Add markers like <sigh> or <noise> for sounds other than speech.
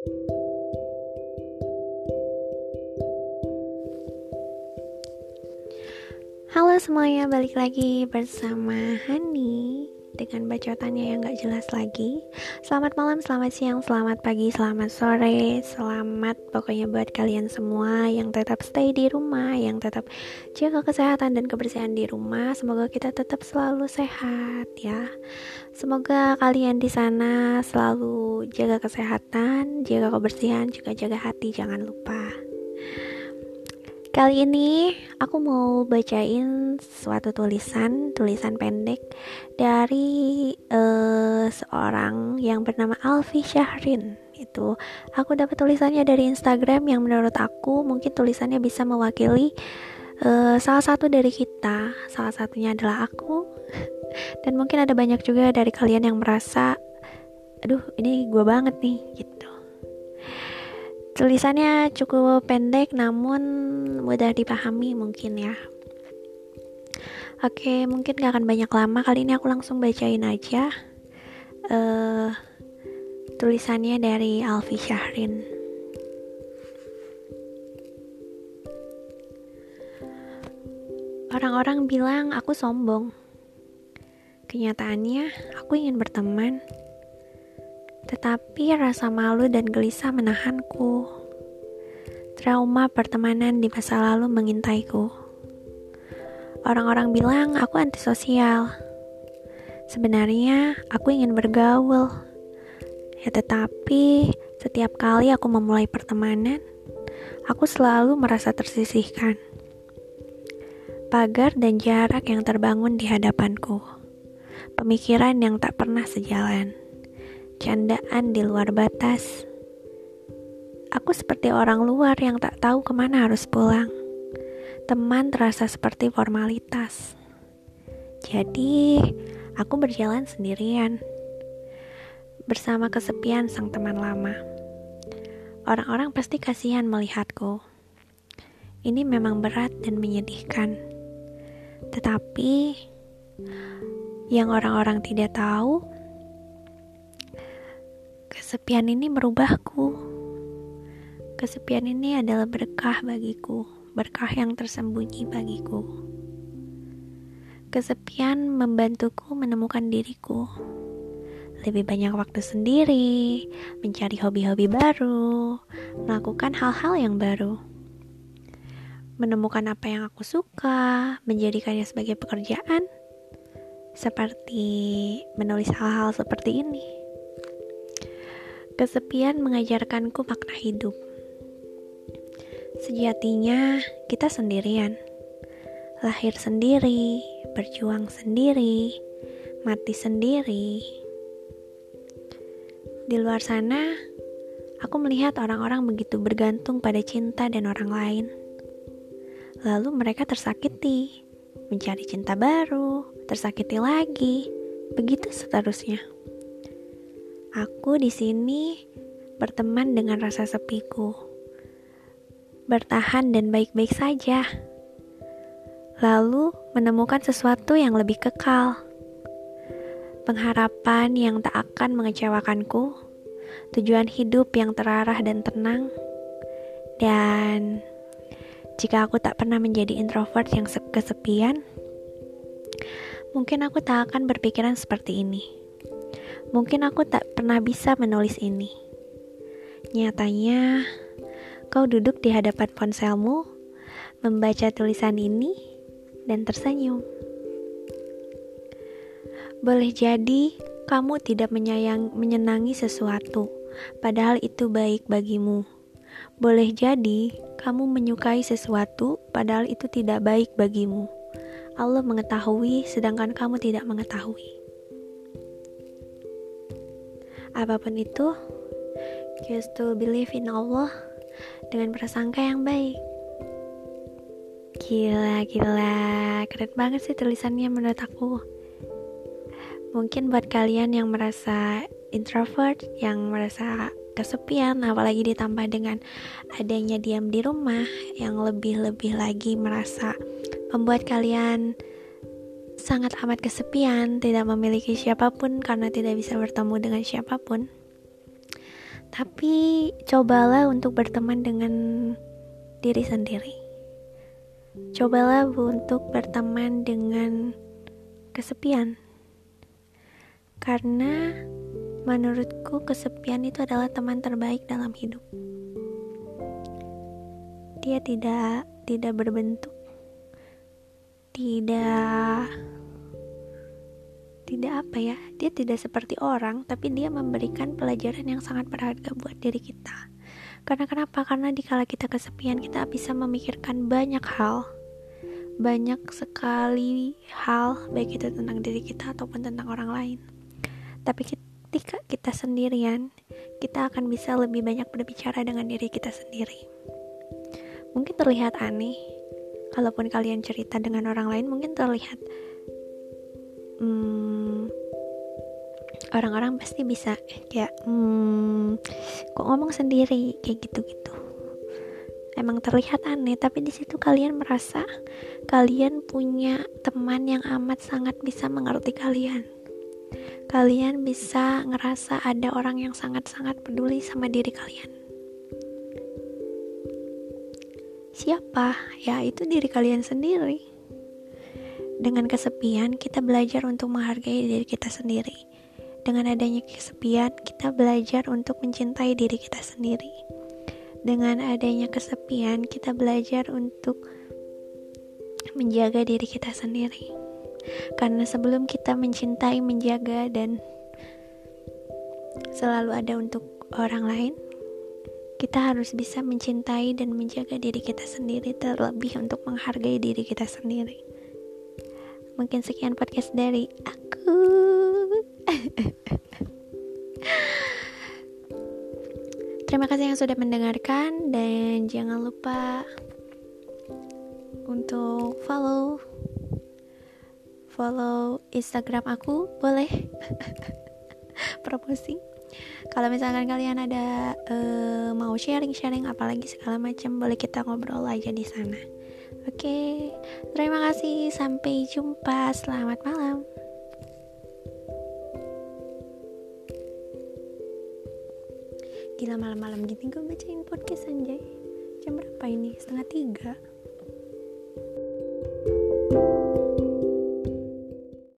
Halo semuanya, balik lagi bersama Hani dengan bacotannya yang gak jelas lagi. Selamat malam, selamat siang, selamat pagi, selamat sore, selamat pokoknya buat kalian semua yang tetap stay di rumah, yang tetap jaga kesehatan dan kebersihan di rumah. Semoga kita tetap selalu sehat ya. Semoga kalian di sana selalu jaga kesehatan, jaga kebersihan, juga jaga hati, jangan lupa. Kali ini aku mau bacain suatu tulisan, tulisan pendek dari uh, seorang yang bernama Alfi Syahrin. Itu aku dapat tulisannya dari Instagram yang menurut aku mungkin tulisannya bisa mewakili uh, salah satu dari kita. Salah satunya adalah aku. <laughs> Dan mungkin ada banyak juga dari kalian yang merasa aduh ini gue banget nih gitu Tulisannya cukup pendek namun mudah dipahami mungkin ya. Oke, mungkin gak akan banyak lama. Kali ini aku langsung bacain aja uh, tulisannya dari Alfi Syahrin. Orang-orang bilang aku sombong. Kenyataannya, aku ingin berteman tetapi rasa malu dan gelisah menahanku. Trauma pertemanan di masa lalu mengintaiku. Orang-orang bilang aku antisosial. Sebenarnya aku ingin bergaul. Ya tetapi setiap kali aku memulai pertemanan, aku selalu merasa tersisihkan. Pagar dan jarak yang terbangun di hadapanku. Pemikiran yang tak pernah sejalan candaan di luar batas. Aku seperti orang luar yang tak tahu ke mana harus pulang. Teman terasa seperti formalitas. Jadi, aku berjalan sendirian. Bersama kesepian sang teman lama. Orang-orang pasti kasihan melihatku. Ini memang berat dan menyedihkan. Tetapi, yang orang-orang tidak tahu, Kesepian ini merubahku. Kesepian ini adalah berkah bagiku, berkah yang tersembunyi bagiku. Kesepian membantuku menemukan diriku. Lebih banyak waktu sendiri, mencari hobi-hobi baru, melakukan hal-hal yang baru. Menemukan apa yang aku suka, menjadikannya sebagai pekerjaan, seperti menulis hal-hal seperti ini. Kesepian mengajarkanku makna hidup. Sejatinya, kita sendirian, lahir sendiri, berjuang sendiri, mati sendiri. Di luar sana, aku melihat orang-orang begitu bergantung pada cinta dan orang lain. Lalu mereka tersakiti, mencari cinta baru, tersakiti lagi, begitu seterusnya. Aku di sini berteman dengan rasa sepiku, bertahan dan baik-baik saja, lalu menemukan sesuatu yang lebih kekal, pengharapan yang tak akan mengecewakanku, tujuan hidup yang terarah dan tenang, dan jika aku tak pernah menjadi introvert yang kesepian, mungkin aku tak akan berpikiran seperti ini. Mungkin aku tak pernah bisa menulis ini. Nyatanya, kau duduk di hadapan ponselmu, membaca tulisan ini, dan tersenyum. Boleh jadi kamu tidak menyayang, menyenangi sesuatu, padahal itu baik bagimu. Boleh jadi kamu menyukai sesuatu, padahal itu tidak baik bagimu. Allah mengetahui, sedangkan kamu tidak mengetahui apa pun itu just to believe in Allah dengan prasangka yang baik. Gila gila. Keren banget sih tulisannya menurut aku. Mungkin buat kalian yang merasa introvert yang merasa kesepian apalagi ditambah dengan adanya diam di rumah yang lebih-lebih lagi merasa membuat kalian sangat amat kesepian, tidak memiliki siapa pun karena tidak bisa bertemu dengan siapa pun. Tapi cobalah untuk berteman dengan diri sendiri. Cobalah untuk berteman dengan kesepian. Karena menurutku kesepian itu adalah teman terbaik dalam hidup. Dia tidak tidak berbentuk. Tidak tidak apa ya dia tidak seperti orang tapi dia memberikan pelajaran yang sangat berharga buat diri kita. Karena kenapa? Karena di kala kita kesepian kita bisa memikirkan banyak hal banyak sekali hal baik itu tentang diri kita ataupun tentang orang lain. Tapi ketika kita sendirian kita akan bisa lebih banyak berbicara dengan diri kita sendiri. Mungkin terlihat aneh kalaupun kalian cerita dengan orang lain mungkin terlihat hmm, orang-orang pasti bisa kayak hmm, kok ngomong sendiri? kayak gitu-gitu. Emang terlihat aneh tapi di situ kalian merasa kalian punya teman yang amat sangat bisa mengerti kalian. Kalian bisa ngerasa ada orang yang sangat-sangat peduli sama diri kalian siapa ya itu diri kalian sendiri dengan kesepian, kita belajar untuk menghargai diri kita sendiri. Dengan adanya kesepian, kita belajar untuk mencintai diri kita sendiri. Dengan adanya kesepian, kita belajar untuk menjaga diri kita sendiri. Karena sebelum kita mencintai, menjaga, dan selalu ada untuk orang lain, kita harus bisa mencintai dan menjaga diri kita sendiri, terlebih untuk menghargai diri kita sendiri. Mungkin sekian podcast dari aku. <laughs> Terima kasih yang sudah mendengarkan dan jangan lupa untuk follow follow Instagram aku boleh <laughs> promosi kalau misalkan kalian ada uh, mau sharing-sharing apalagi segala macam boleh kita ngobrol aja di sana Oke, terima kasih. Sampai jumpa. Selamat malam. Gila malam-malam gini gue bacain podcast anjay Jam berapa ini? Setengah tiga